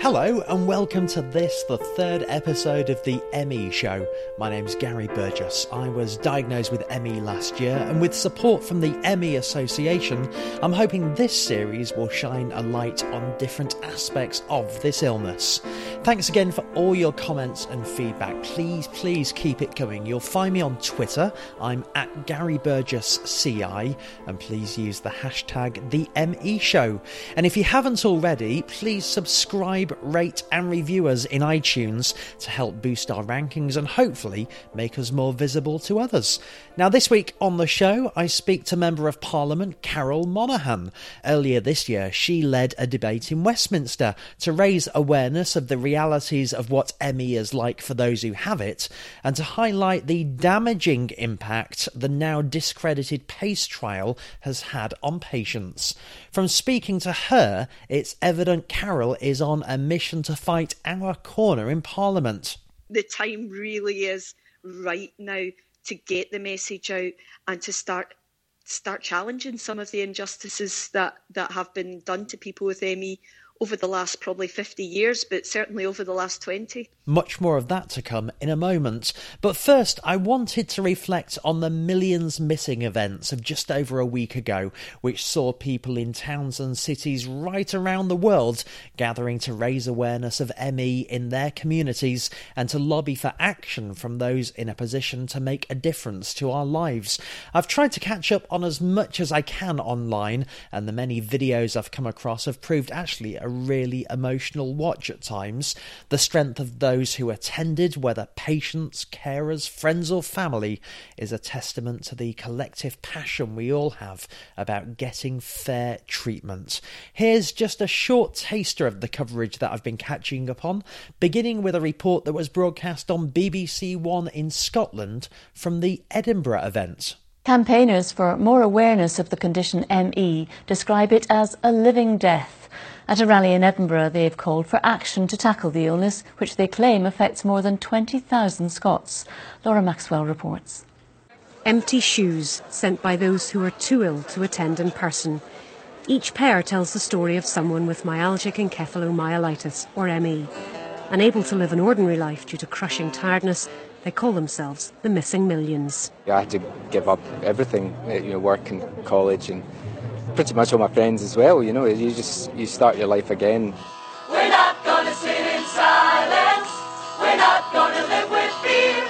Hello, and welcome to this, the third episode of the ME Show. My name's Gary Burgess. I was diagnosed with ME last year, and with support from the ME Association, I'm hoping this series will shine a light on different aspects of this illness. Thanks again for all your comments and feedback. Please, please keep it coming. You'll find me on Twitter. I'm at Gary Burgess CI, and please use the hashtag the ME Show. And if you haven't already, please subscribe rate, and review us in iTunes to help boost our rankings and hopefully make us more visible to others. Now, this week on the show, I speak to Member of Parliament Carol Monaghan. Earlier this year, she led a debate in Westminster to raise awareness of the realities of what ME is like for those who have it and to highlight the damaging impact the now discredited PACE trial has had on patients. From speaking to her, it's evident Carol is on a mission to fight our corner in Parliament. The time really is right now to get the message out and to start start challenging some of the injustices that, that have been done to people with ME over the last probably 50 years, but certainly over the last 20. Much more of that to come in a moment. But first, I wanted to reflect on the millions missing events of just over a week ago, which saw people in towns and cities right around the world gathering to raise awareness of ME in their communities and to lobby for action from those in a position to make a difference to our lives. I've tried to catch up on as much as I can online, and the many videos I've come across have proved actually a really emotional watch at times. The strength of those who attended, whether patients, carers, friends, or family, is a testament to the collective passion we all have about getting fair treatment. Here's just a short taster of the coverage that I've been catching up on, beginning with a report that was broadcast on BBC One in Scotland from the Edinburgh event. Campaigners for more awareness of the condition ME describe it as a living death. At a rally in Edinburgh, they've called for action to tackle the illness, which they claim affects more than 20,000 Scots. Laura Maxwell reports. Empty shoes sent by those who are too ill to attend in person. Each pair tells the story of someone with myalgic encephalomyelitis, or ME. Unable to live an ordinary life due to crushing tiredness, they call themselves the missing millions. I had to give up everything, you know, work and college and pretty much all my friends as well. You know, you just you start your life again. We're not gonna sit in silence. We're not gonna live with fear.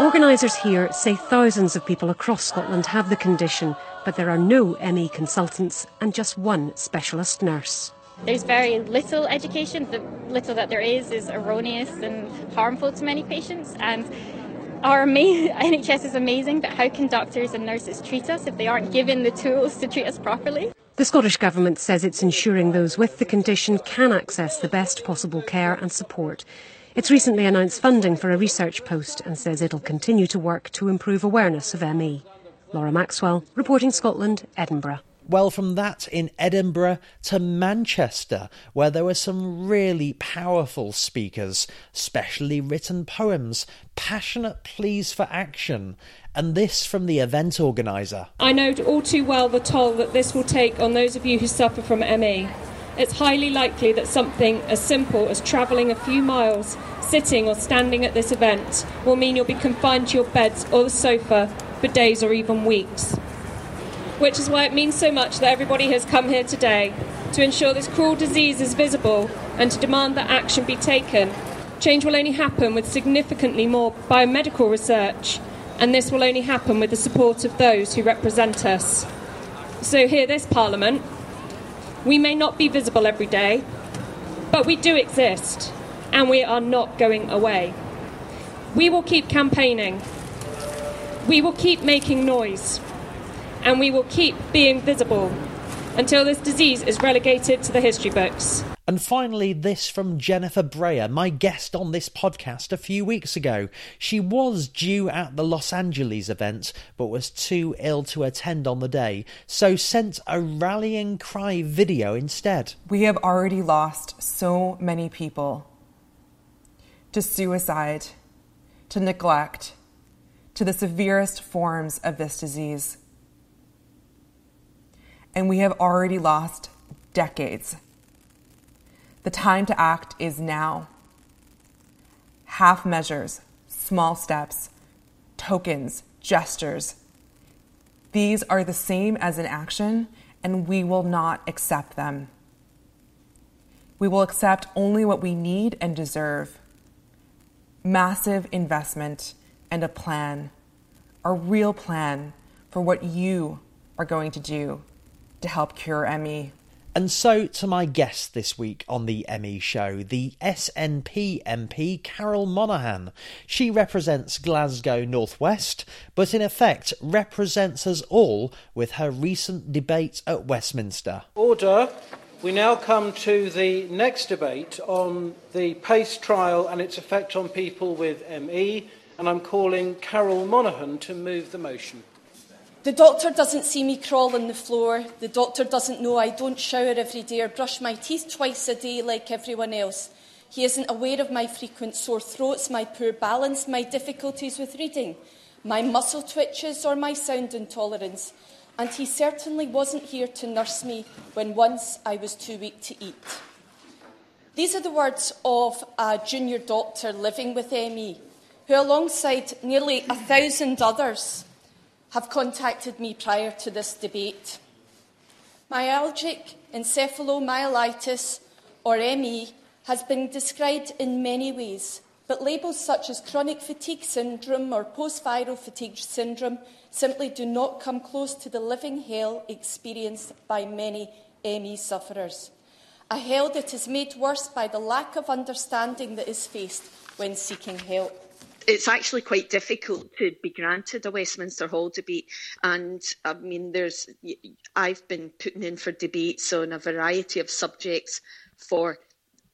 Organisers here say thousands of people across Scotland have the condition, but there are no ME consultants and just one specialist nurse. There's very little education. The little that there is is erroneous and harmful to many patients. And our NHS is amazing, but how can doctors and nurses treat us if they aren't given the tools to treat us properly? The Scottish Government says it's ensuring those with the condition can access the best possible care and support. It's recently announced funding for a research post and says it'll continue to work to improve awareness of ME. Laura Maxwell, reporting Scotland, Edinburgh. Well, from that in Edinburgh to Manchester, where there were some really powerful speakers, specially written poems, passionate pleas for action, and this from the event organiser. I know all too well the toll that this will take on those of you who suffer from ME. It's highly likely that something as simple as travelling a few miles, sitting or standing at this event, will mean you'll be confined to your beds or the sofa for days or even weeks which is why it means so much that everybody has come here today to ensure this cruel disease is visible and to demand that action be taken. Change will only happen with significantly more biomedical research, and this will only happen with the support of those who represent us. So, here, this Parliament, we may not be visible every day, but we do exist, and we are not going away. We will keep campaigning, we will keep making noise and we will keep being visible until this disease is relegated to the history books. And finally, this from Jennifer Brea, my guest on this podcast a few weeks ago. She was due at the Los Angeles event, but was too ill to attend on the day, so sent a rallying cry video instead. We have already lost so many people to suicide, to neglect, to the severest forms of this disease and we have already lost decades. The time to act is now. Half measures, small steps, tokens, gestures. These are the same as an action, and we will not accept them. We will accept only what we need and deserve. Massive investment and a plan, a real plan for what you are going to do to help cure ME. And so to my guest this week on the ME show, the SNP MP Carol Monaghan. She represents Glasgow Northwest, but in effect represents us all with her recent debate at Westminster. Order. We now come to the next debate on the PACE trial and its effect on people with ME, and I'm calling Carol Monaghan to move the motion. The doctor doesn't see me crawl on the floor. The doctor doesn't know I don't shower every day or brush my teeth twice a day like everyone else. He isn't aware of my frequent sore throats, my poor balance, my difficulties with reading, my muscle twitches, or my sound intolerance. And he certainly wasn't here to nurse me when once I was too weak to eat. These are the words of a junior doctor living with ME, who, alongside nearly a thousand others, have contacted me prior to this debate. Myalgic encephalomyelitis, or ME, has been described in many ways, but labels such as chronic fatigue syndrome or post viral fatigue syndrome simply do not come close to the living hell experienced by many ME sufferers. A hell that is made worse by the lack of understanding that is faced when seeking help it's actually quite difficult to be granted a Westminster Hall debate. And I mean, there's I've been putting in for debates on a variety of subjects for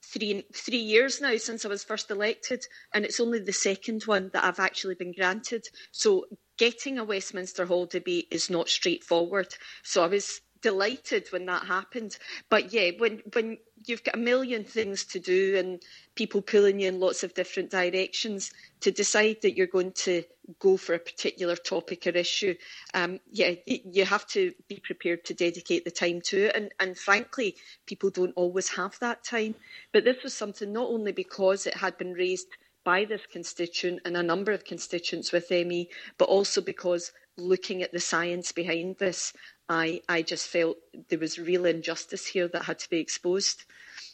three three years now since I was first elected, and it's only the second one that I've actually been granted. So getting a Westminster Hall debate is not straightforward. So I was delighted when that happened. But yeah, when when you've got a million things to do and people pulling you in lots of different directions to decide that you're going to go for a particular topic or issue um, yeah you have to be prepared to dedicate the time to it and, and frankly people don't always have that time but this was something not only because it had been raised by this constituent and a number of constituents with ME, but also because looking at the science behind this, I, I just felt there was real injustice here that had to be exposed.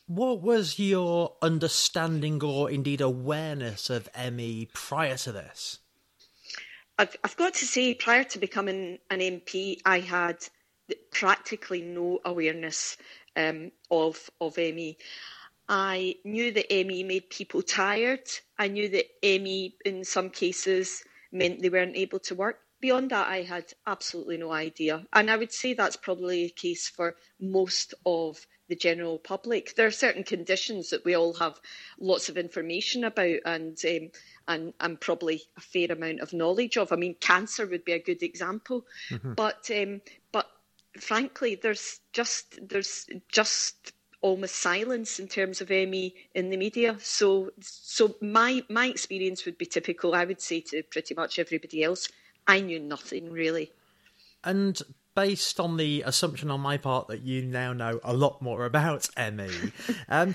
What was your understanding or indeed awareness of ME prior to this? I've, I've got to say, prior to becoming an MP, I had practically no awareness um, of of ME. I knew that ME made people tired. I knew that ME, in some cases, meant they weren't able to work. Beyond that, I had absolutely no idea. And I would say that's probably the case for most of the general public. There are certain conditions that we all have lots of information about and um, and and probably a fair amount of knowledge of. I mean, cancer would be a good example, mm-hmm. but um, but frankly, there's just there's just almost silence in terms of ME in the media. So so my my experience would be typical. I would say to pretty much everybody else, I knew nothing really. And based on the assumption on my part that you now know a lot more about ME, um,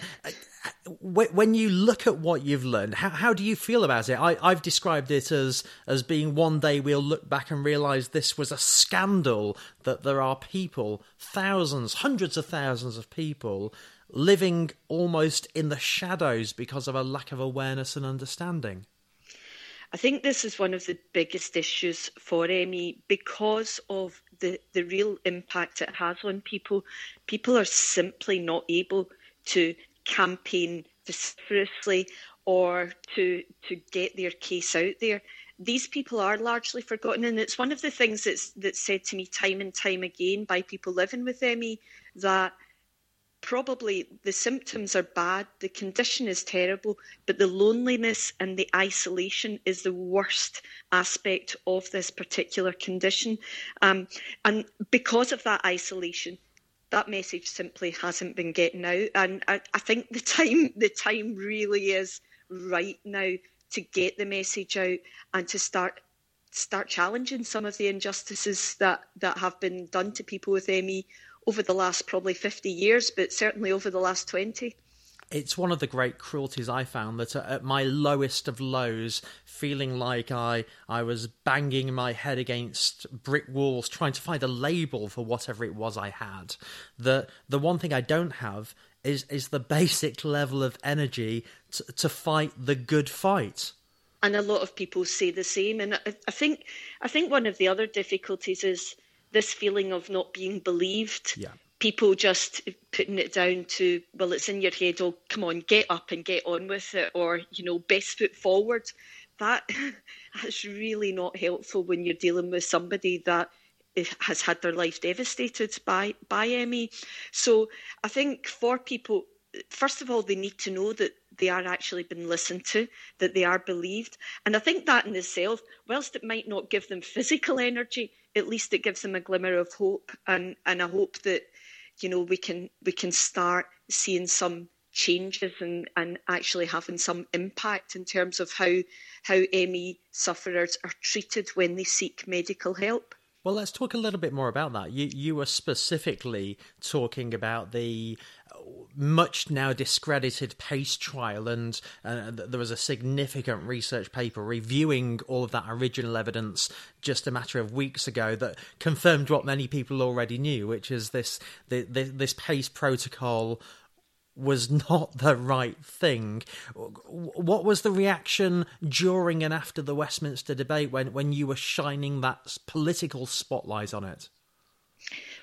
when you look at what you've learned, how, how do you feel about it? I, I've described it as as being one day we'll look back and realise this was a scandal that there are people, thousands, hundreds of thousands of people, living almost in the shadows because of a lack of awareness and understanding. I think this is one of the biggest issues for ME because of the, the real impact it has on people. People are simply not able to campaign vociferously or to to get their case out there. These people are largely forgotten, and it's one of the things that's that's said to me time and time again by people living with ME that probably the symptoms are bad, the condition is terrible, but the loneliness and the isolation is the worst aspect of this particular condition. Um, and because of that isolation, that message simply hasn't been getting out. And I, I think the time the time really is right now to get the message out and to start start challenging some of the injustices that, that have been done to people with ME over the last probably 50 years, but certainly over the last 20. it's one of the great cruelties I found that at my lowest of lows, feeling like I I was banging my head against brick walls trying to find a label for whatever it was I had. The the one thing I don't have is is the basic level of energy to, to fight the good fight. And a lot of people say the same. And I, I think I think one of the other difficulties is this feeling of not being believed. Yeah. People just putting it down to well it's in your head oh come on get up and get on with it or you know best foot forward. That that's really not helpful when you're dealing with somebody that has had their life devastated by by ME so i think for people first of all they need to know that they are actually being listened to that they are believed and i think that in itself whilst it might not give them physical energy at least it gives them a glimmer of hope and and a hope that you know we can we can start seeing some changes and, and actually having some impact in terms of how how ME sufferers are treated when they seek medical help. Well, let's talk a little bit more about that. You you were specifically talking about the much now discredited PACE trial, and uh, there was a significant research paper reviewing all of that original evidence just a matter of weeks ago that confirmed what many people already knew, which is this the, the, this PACE protocol was not the right thing. What was the reaction during and after the Westminster debate when, when you were shining that political spotlight on it?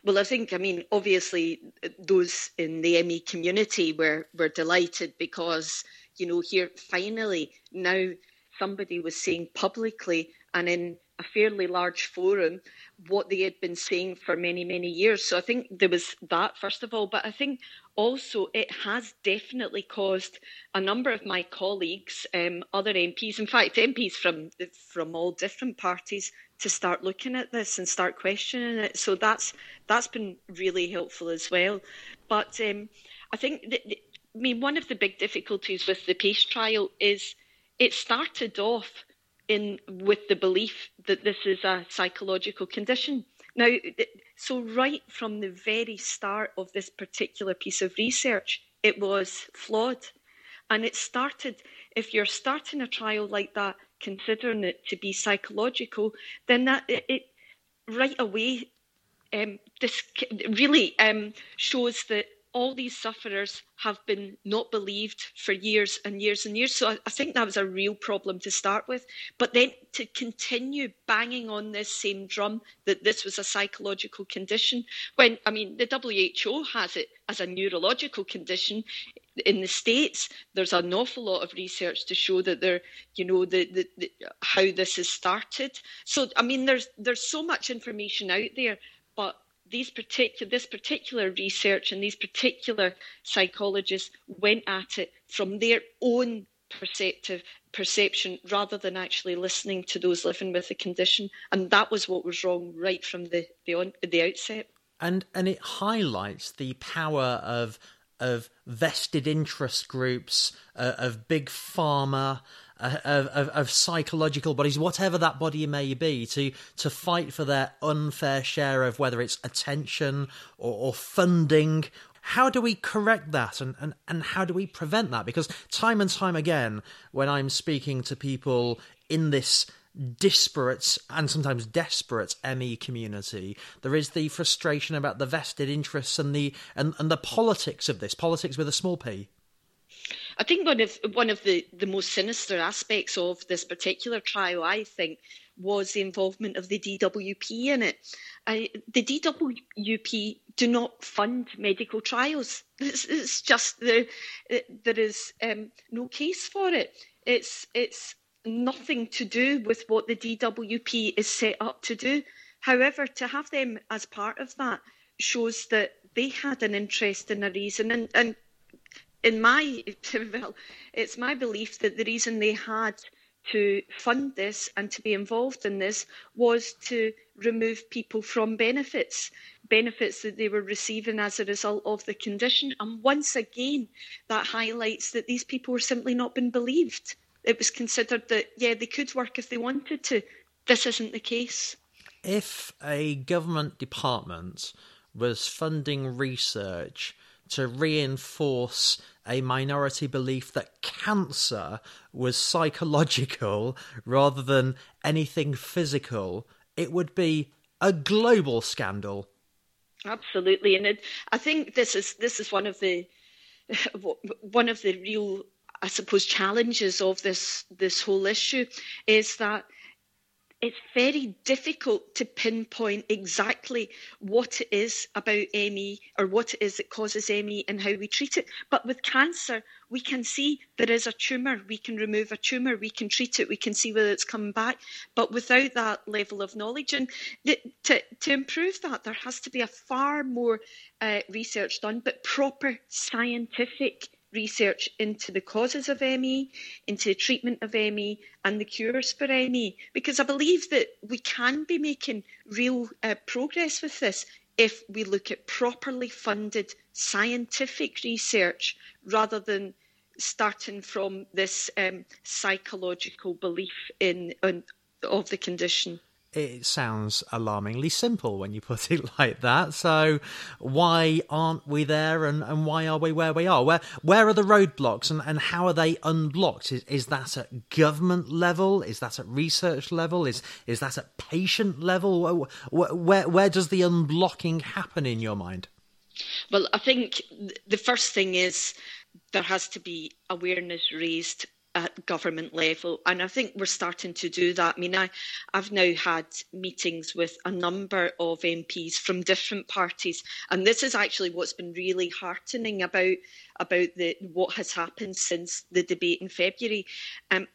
Well, I think, I mean, obviously, uh, those in the ME community were, were delighted because, you know, here finally now somebody was saying publicly and in a fairly large forum what they had been saying for many, many years. So I think there was that, first of all. But I think also it has definitely caused a number of my colleagues, um, other MPs, in fact, MPs from, from all different parties, to start looking at this and start questioning it. So that's that's been really helpful as well. But um, I think that, I mean one of the big difficulties with the PACE trial is it started off in with the belief that this is a psychological condition. Now, so right from the very start of this particular piece of research, it was flawed. And it started, if you're starting a trial like that, considering it to be psychological, then that it, it right away um, this really um, shows that all these sufferers have been not believed for years and years and years. So I, I, think that was a real problem to start with. But then to continue banging on this same drum that this was a psychological condition, when, I mean, the WHO has it as a neurological condition. In the States, there's an awful lot of research to show that there, you know, the, the, the how this has started. So, I mean, there's there's so much information out there, these particular this particular research and these particular psychologists went at it from their own perceptive perception rather than actually listening to those living with the condition. And that was what was wrong right from the the, on, the outset. And and it highlights the power of of vested interest groups uh, of big pharma of, of, of, psychological bodies, whatever that body may be, to to fight for their unfair share of whether it's attention or, or funding. How do we correct that and, and, and how do we prevent that? Because time and time again, when I'm speaking to people in this disparate and sometimes desperate ME community, there is the frustration about the vested interests and the and, and the politics of this, politics with a small p. I think one of one of the, the most sinister aspects of this particular trial, I think, was the involvement of the DWP in it. I, the DWP do not fund medical trials. It's, it's just there, there is um, no case for it. It's it's nothing to do with what the DWP is set up to do. However, to have them as part of that shows that they had an interest in a reason and, and in my well, it's my belief that the reason they had to fund this and to be involved in this was to remove people from benefits, benefits that they were receiving as a result of the condition. And once again, that highlights that these people were simply not been believed. It was considered that, yeah, they could work if they wanted to. This isn't the case. If a government department was funding research to reinforce a minority belief that cancer was psychological rather than anything physical, it would be a global scandal. Absolutely, and it, I think this is this is one of the one of the real, I suppose, challenges of this this whole issue is that it's very difficult to pinpoint exactly what it is about ME or what it is that causes ME and how we treat it. But with cancer, we can see there is a tumour. We can remove a tumour. We can treat it. We can see whether it's coming back. But without that level of knowledge, and to, to improve that, there has to be a far more uh, research done, but proper scientific research into the causes of ME, into the treatment of ME, and the cures for ME, because I believe that we can be making real uh, progress with this if we look at properly funded scientific research rather than starting from this um, psychological belief in, in of the condition it sounds alarmingly simple when you put it like that. So why aren't we there and, and why are we where we are? Where where are the roadblocks and, and how are they unblocked? Is, is that at government level? Is that at research level? Is is that at patient level? Where where, where does the unblocking happen in your mind? Well, I think the first thing is there has to be awareness raised at government level. And I think we're starting to do that. I mean, I, I've now had meetings with a number of MPs from different parties, and this is actually what's been really heartening about about the what has happened since the debate in February. Um,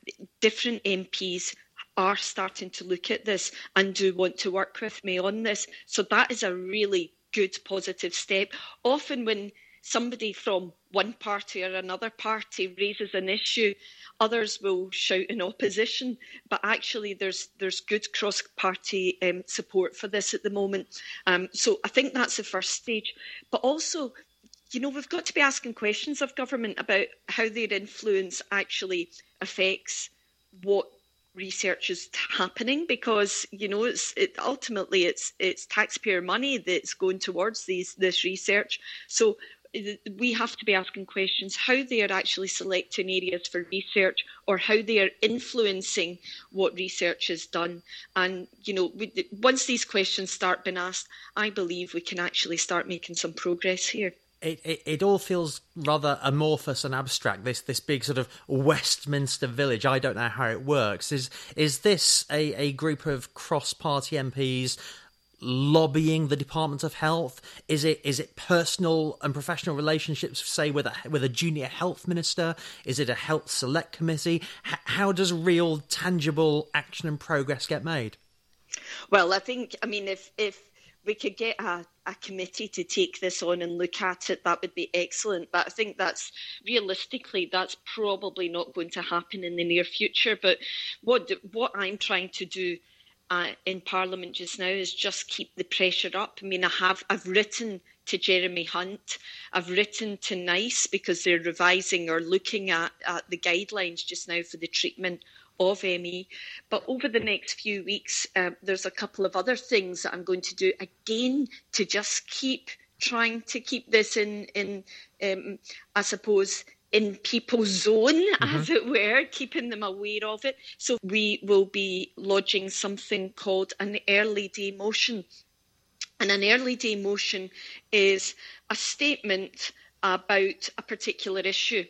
different MPs are starting to look at this and do want to work with me on this. So that is a really good positive step. Often when somebody from one party or another party raises an issue, others will shout in opposition. But actually, there's there's good cross-party um, support for this at the moment. Um, so I think that's the first stage. But also, you know, we've got to be asking questions of government about how their influence actually affects what research is happening because you know it's it, ultimately it's it's taxpayer money that's going towards these this research so we have to be asking questions how they are actually selecting areas for research or how they are influencing what research is done. And, you know, we, once these questions start being asked, I believe we can actually start making some progress here. It, it, it all feels rather amorphous and abstract. This this big sort of Westminster village. I don't know how it works. Is is this a, a group of cross party MPs lobbying the Department of Health? Is it is it personal and professional relationships, say with a with a junior health minister? Is it a health select committee? H- how does real, tangible action and progress get made? Well, I think I mean if if we could get a, a committee to take this on and look at it, that would be excellent. But I think that's realistically that's probably not going to happen in the near future. But what what I'm trying to do uh, in Parliament just now is just keep the pressure up. I mean, I have I've written to Jeremy Hunt, I've written to NICE because they're revising or looking at, at the guidelines just now for the treatment of ME. But over the next few weeks, uh, there's a couple of other things that I'm going to do again to just keep trying to keep this in in um, I suppose in people's zone, mm-hmm. as it were, keeping them aware of it. So we will be lodging something called an early day motion. And an early day motion is a statement about a particular issue.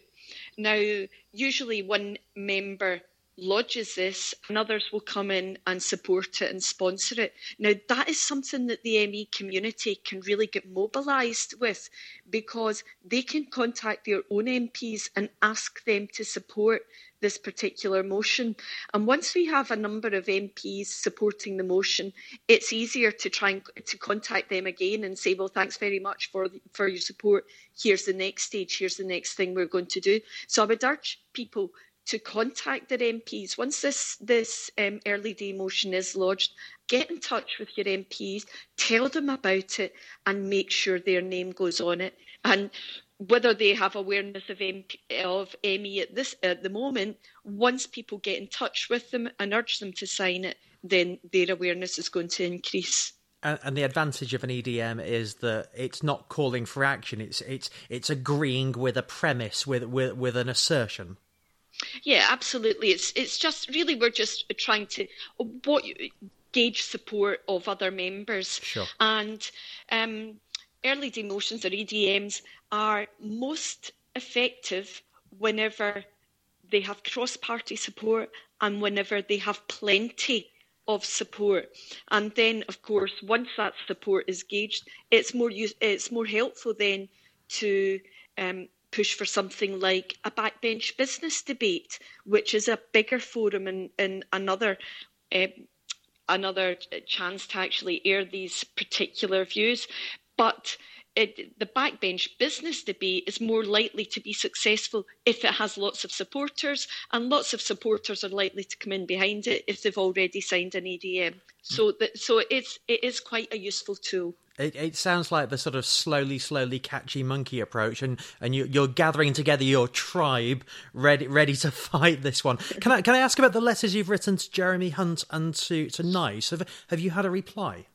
Now, usually one member lodges this and others will come in and support it and sponsor it. Now, that is something that the ME community can really get mobilised with because they can contact their own MPs and ask them to support this particular motion. And once we have a number of MPs supporting the motion, it's easier to try and to contact them again and say, well, thanks very much for for your support. Here's the next stage. Here's the next thing we're going to do. So I would urge people to contact their MPs. Once this this um, early day motion is lodged, get in touch with your MPs, tell them about it, and make sure their name goes on it. And whether they have awareness of, MP, of ME at this at the moment, once people get in touch with them and urge them to sign it, then their awareness is going to increase. And, the advantage of an EDM is that it's not calling for action. It's it's it's agreeing with a premise, with with with an assertion. Yeah, absolutely. It's it's just really we're just trying to what gauge support of other members. Sure. And um, early day motions or EDMs are most effective whenever they have cross-party support and whenever they have plenty of support. And then, of course, once that support is gauged, it's more use, it's more helpful then to um, push for something like a backbench business debate, which is a bigger forum and, and another. Uh, another chance to actually air these particular views. But it, the backbench business debate is more likely to be successful if it has lots of supporters, and lots of supporters are likely to come in behind it if they've already signed an EDM. So, so it's it is quite a useful tool. It, it, sounds like the sort of slowly, slowly catchy monkey approach, and, and you, are gathering together your tribe, ready ready to fight this one. Can I can I ask about the letters you've written to Jeremy Hunt and to to NICE? Have have you had a reply?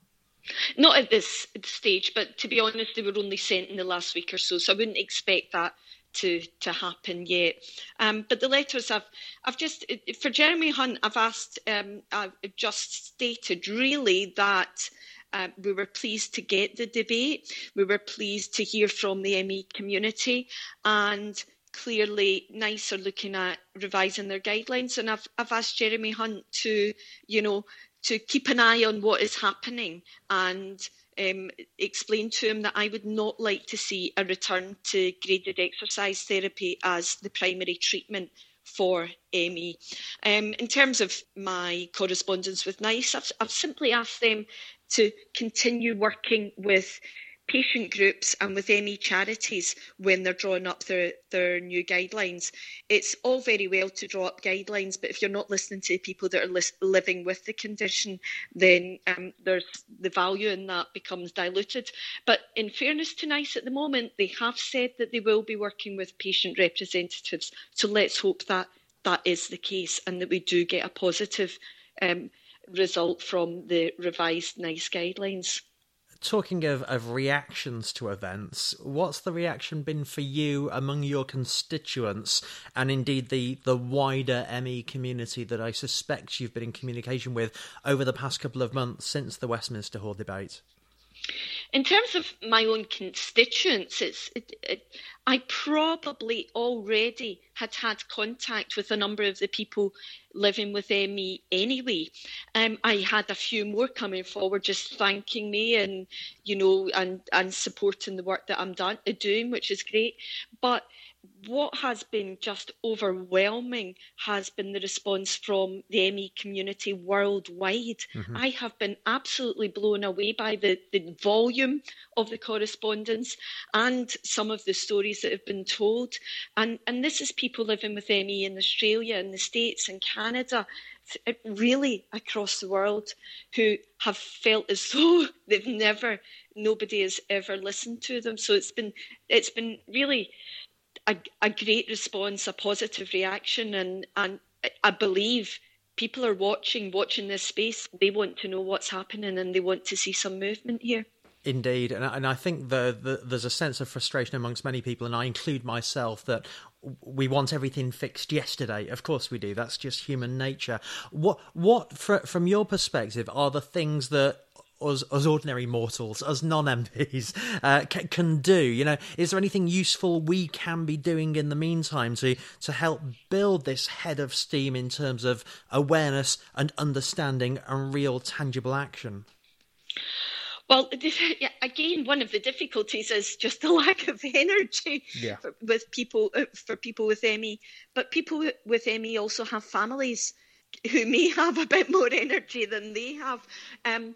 Not at this stage, but to be honest, they were only sent in the last week or so, so I wouldn't expect that to to happen yet. Um, but the letters I've I've just for Jeremy Hunt, I've asked, um, I've just stated really that. Uh, we were pleased to get the debate. We were pleased to hear from the ME community, and clearly NICE are looking at revising their guidelines. And I've I've asked Jeremy Hunt to, you know, to keep an eye on what is happening and um, explain to him that I would not like to see a return to graded exercise therapy as the primary treatment for ME. Um, in terms of my correspondence with NICE, I've, I've simply asked them to continue working with patient groups and with any charities when they're drawing up their, their new guidelines. It's all very well to draw up guidelines, but if you're not listening to the people that are li- living with the condition, then um, there's the value in that becomes diluted. But in fairness to NICE at the moment, they have said that they will be working with patient representatives. So let's hope that that is the case and that we do get a positive um, result from the revised NICE guidelines talking of, of reactions to events, what's the reaction been for you among your constituents and indeed the, the wider ME community that I suspect you've been in communication with over the past couple of months since the Westminster Hall debate? In terms of my own constituents, it, it, I probably already had had contact with a number of the people living with ME anyway. Um, I had a few more coming forward just thanking me and, you know, and, and supporting the work that I'm done, doing, which is great. But what has been just overwhelming has been the response from the ME community worldwide. Mm-hmm. I have been absolutely blown away by the, the volume of the correspondence and some of the stories that have been told. And, and this is people living with ME in Australia, in the States, and Canada, really across the world, who have felt as though they've never, nobody has ever listened to them. So it's been, it's been really a, a great response, a positive reaction, and and I believe people are watching watching this space. They want to know what's happening, and they want to see some movement here. Indeed, and and I think the, the, there's a sense of frustration amongst many people, and I include myself, that we want everything fixed yesterday. Of course, we do. That's just human nature. What what for, from your perspective are the things that us, us ordinary mortals, us non MPs, uh, can, can do? You know, is there anything useful we can be doing in the meantime to to help build this head of steam in terms of awareness and understanding and real tangible action? Well, again, one of the difficulties is just the lack of energy yeah. for, with people uh, for people with ME. But people with ME also have families who may have a bit more energy than they have. Um,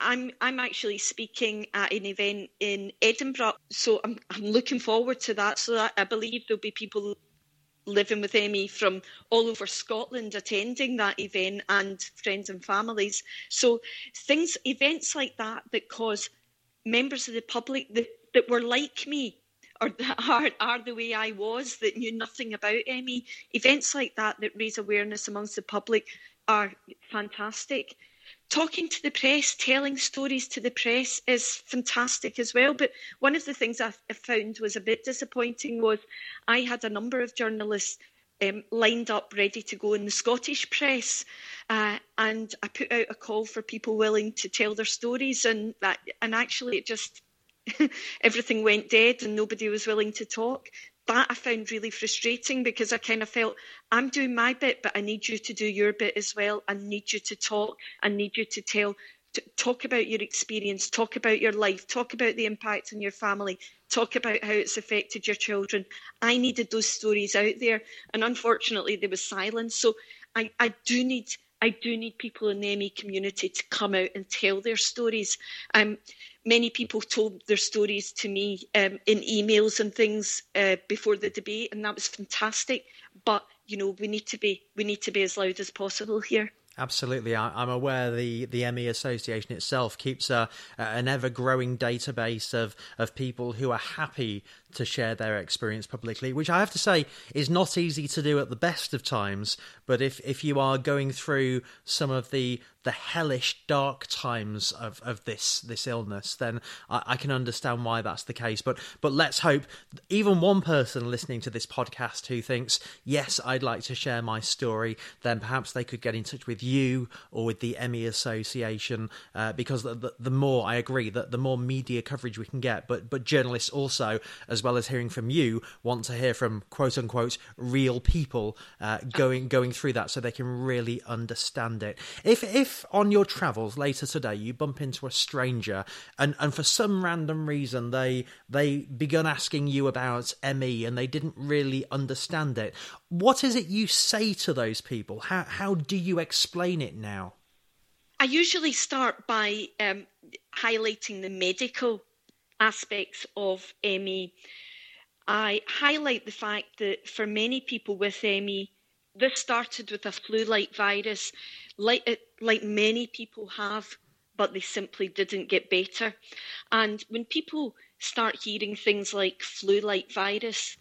I'm I'm actually speaking at an event in Edinburgh, so I'm I'm looking forward to that. So I, I believe there'll be people living with ME from all over Scotland attending that event and friends and families. So things, events like that that cause members of the public that, that were like me or are, are the way I was that knew nothing about ME, events like that that raise awareness amongst the public are fantastic talking to the press, telling stories to the press is fantastic as well. But one of the things I found was a bit disappointing was I had a number of journalists um, lined up ready to go in the Scottish press, uh, and I put out a call for people willing to tell their stories, and that and actually it just everything went dead and nobody was willing to talk that I found really frustrating because I kind of felt I'm doing my bit, but I need you to do your bit as well. I need you to talk. I need you to tell, to talk about your experience, talk about your life, talk about the impact on your family, talk about how it's affected your children. I needed those stories out there, and unfortunately, there was silence. So I, I do need. I do need people in the ME community to come out and tell their stories. Um, many people told their stories to me um, in emails and things uh, before the debate, and that was fantastic. But you know, we need to be we need to be as loud as possible here. Absolutely, I, am aware the the ME Association itself keeps a, an ever growing database of of people who are happy to share their experience publicly, which I have to say is not easy to do at the best of times. But if if you are going through some of the the hellish dark times of, of this this illness, then I, I, can understand why that's the case. But but let's hope even one person listening to this podcast who thinks, yes, I'd like to share my story, then perhaps they could get in touch with you or with the ME Association, uh, because the, the, the more I agree that the more media coverage we can get, but but journalists also, as well as hearing from you, want to hear from quote unquote real people uh, going going through that so they can really understand it. If if if on your travels later today you bump into a stranger and, and for some random reason they they begun asking you about ME and they didn't really understand it, what is it you say to those people? How how do you explain it now? I usually start by um, highlighting the medical aspects of ME. I highlight the fact that for many people with ME, this started with a virus, like it, like many people have, but they simply didn't get better. And when people start hearing things like flu-like virus,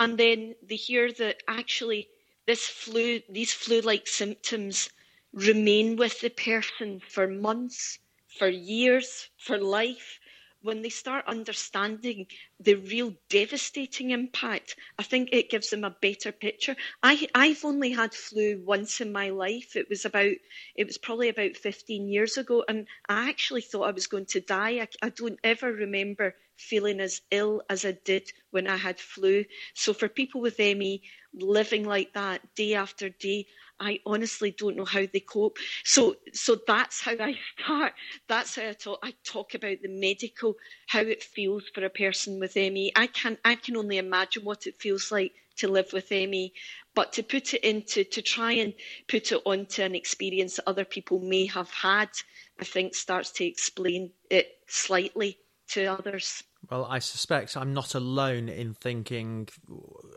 and then they hear that actually this flu, these flu-like symptoms remain with the person for months, for years, for life, when they start understanding the real devastating impact, I think it gives them a better picture. I, I've only had flu once in my life. It was about, it was probably about 15 years ago, and I actually thought I was going to die. I, I don't ever remember feeling as ill as I did when I had flu. So for people with ME living like that day after day, I honestly don't know how they cope. So, so that's how I start. That's how I talk. I talk about the medical, how it feels for a person with ME. I can, I can only imagine what it feels like to live with ME, but to put it into, to try and put it onto an experience that other people may have had, I think starts to explain it slightly to others. Well, I suspect I'm not alone in thinking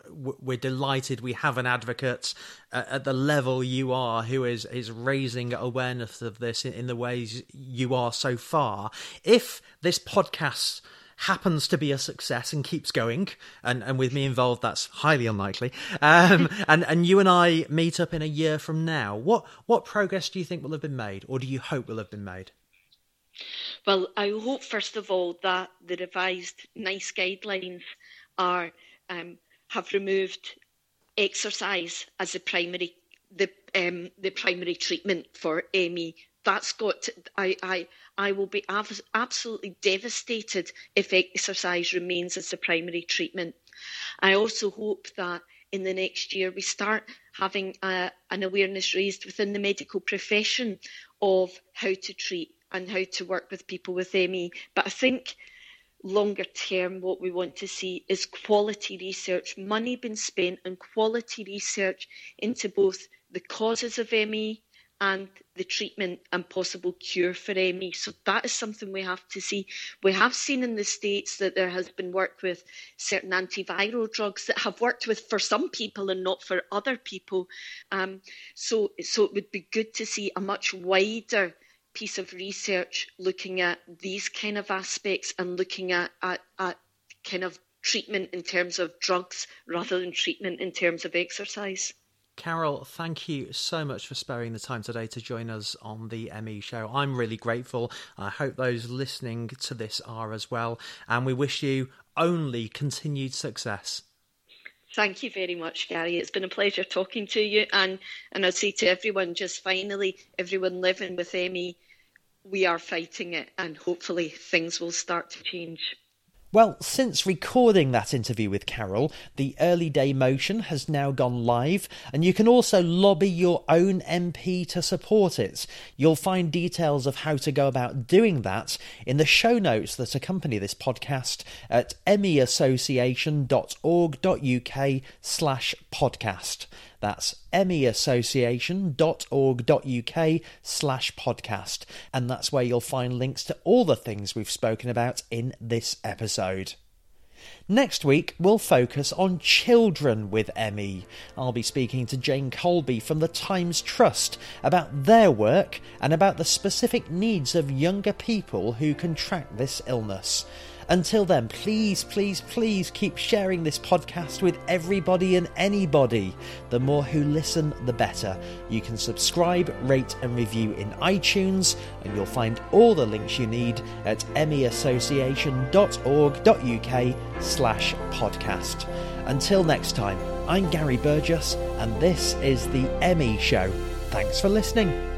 we're delighted we have an advocate at the level you are who is, is raising awareness of this in the ways you are so far. If this podcast happens to be a success and keeps going, and, and with me involved, that's highly unlikely. Um, and and you and I meet up in a year from now. What what progress do you think will have been made, or do you hope will have been made? Well, I hope, first of all, that the revised NICE guidelines are um, have removed exercise as the primary the um, the primary treatment for ME. That's got. To, I I I will be av- absolutely devastated if exercise remains as the primary treatment. I also hope that in the next year we start having a, an awareness raised within the medical profession of how to treat and how to work with people with ME. But I think longer term, what we want to see is quality research, money being spent on quality research into both the causes of ME and the treatment and possible cure for ME. So that is something we have to see. We have seen in the States that there has been work with certain antiviral drugs that have worked with for some people and not for other people. Um, so, so it would be good to see a much wider piece of research looking at these kind of aspects and looking at, at, at kind of treatment in terms of drugs rather than treatment in terms of exercise. Carol, thank you so much for sparing the time today to join us on the ME show. I'm really grateful. I hope those listening to this are as well. And we wish you only continued success. Thank you very much, Gary. It's been a pleasure talking to you. And, and I'd say to everyone, just finally, everyone living with ME, we are fighting it, and hopefully things will start to change. Well, since recording that interview with Carol, the early day motion has now gone live, and you can also lobby your own MP to support it. You'll find details of how to go about doing that in the show notes that accompany this podcast at meassociation.org.uk slash podcast. That's meassociation.org.uk slash podcast. And that's where you'll find links to all the things we've spoken about in this episode. Next week, we'll focus on children with ME. I'll be speaking to Jane Colby from the Tymes Trust about their work and about the specific needs of younger people who contract this illness. Until then, please, please, please keep sharing this podcast with everybody and anybody. The more who listen, the better. You can subscribe, rate, and review in iTunes, and you'll find all the links you need at meassociation.org.uk slash podcast. Until next time, I'm Gary Burgess, and this is the ME Show. Thanks for listening.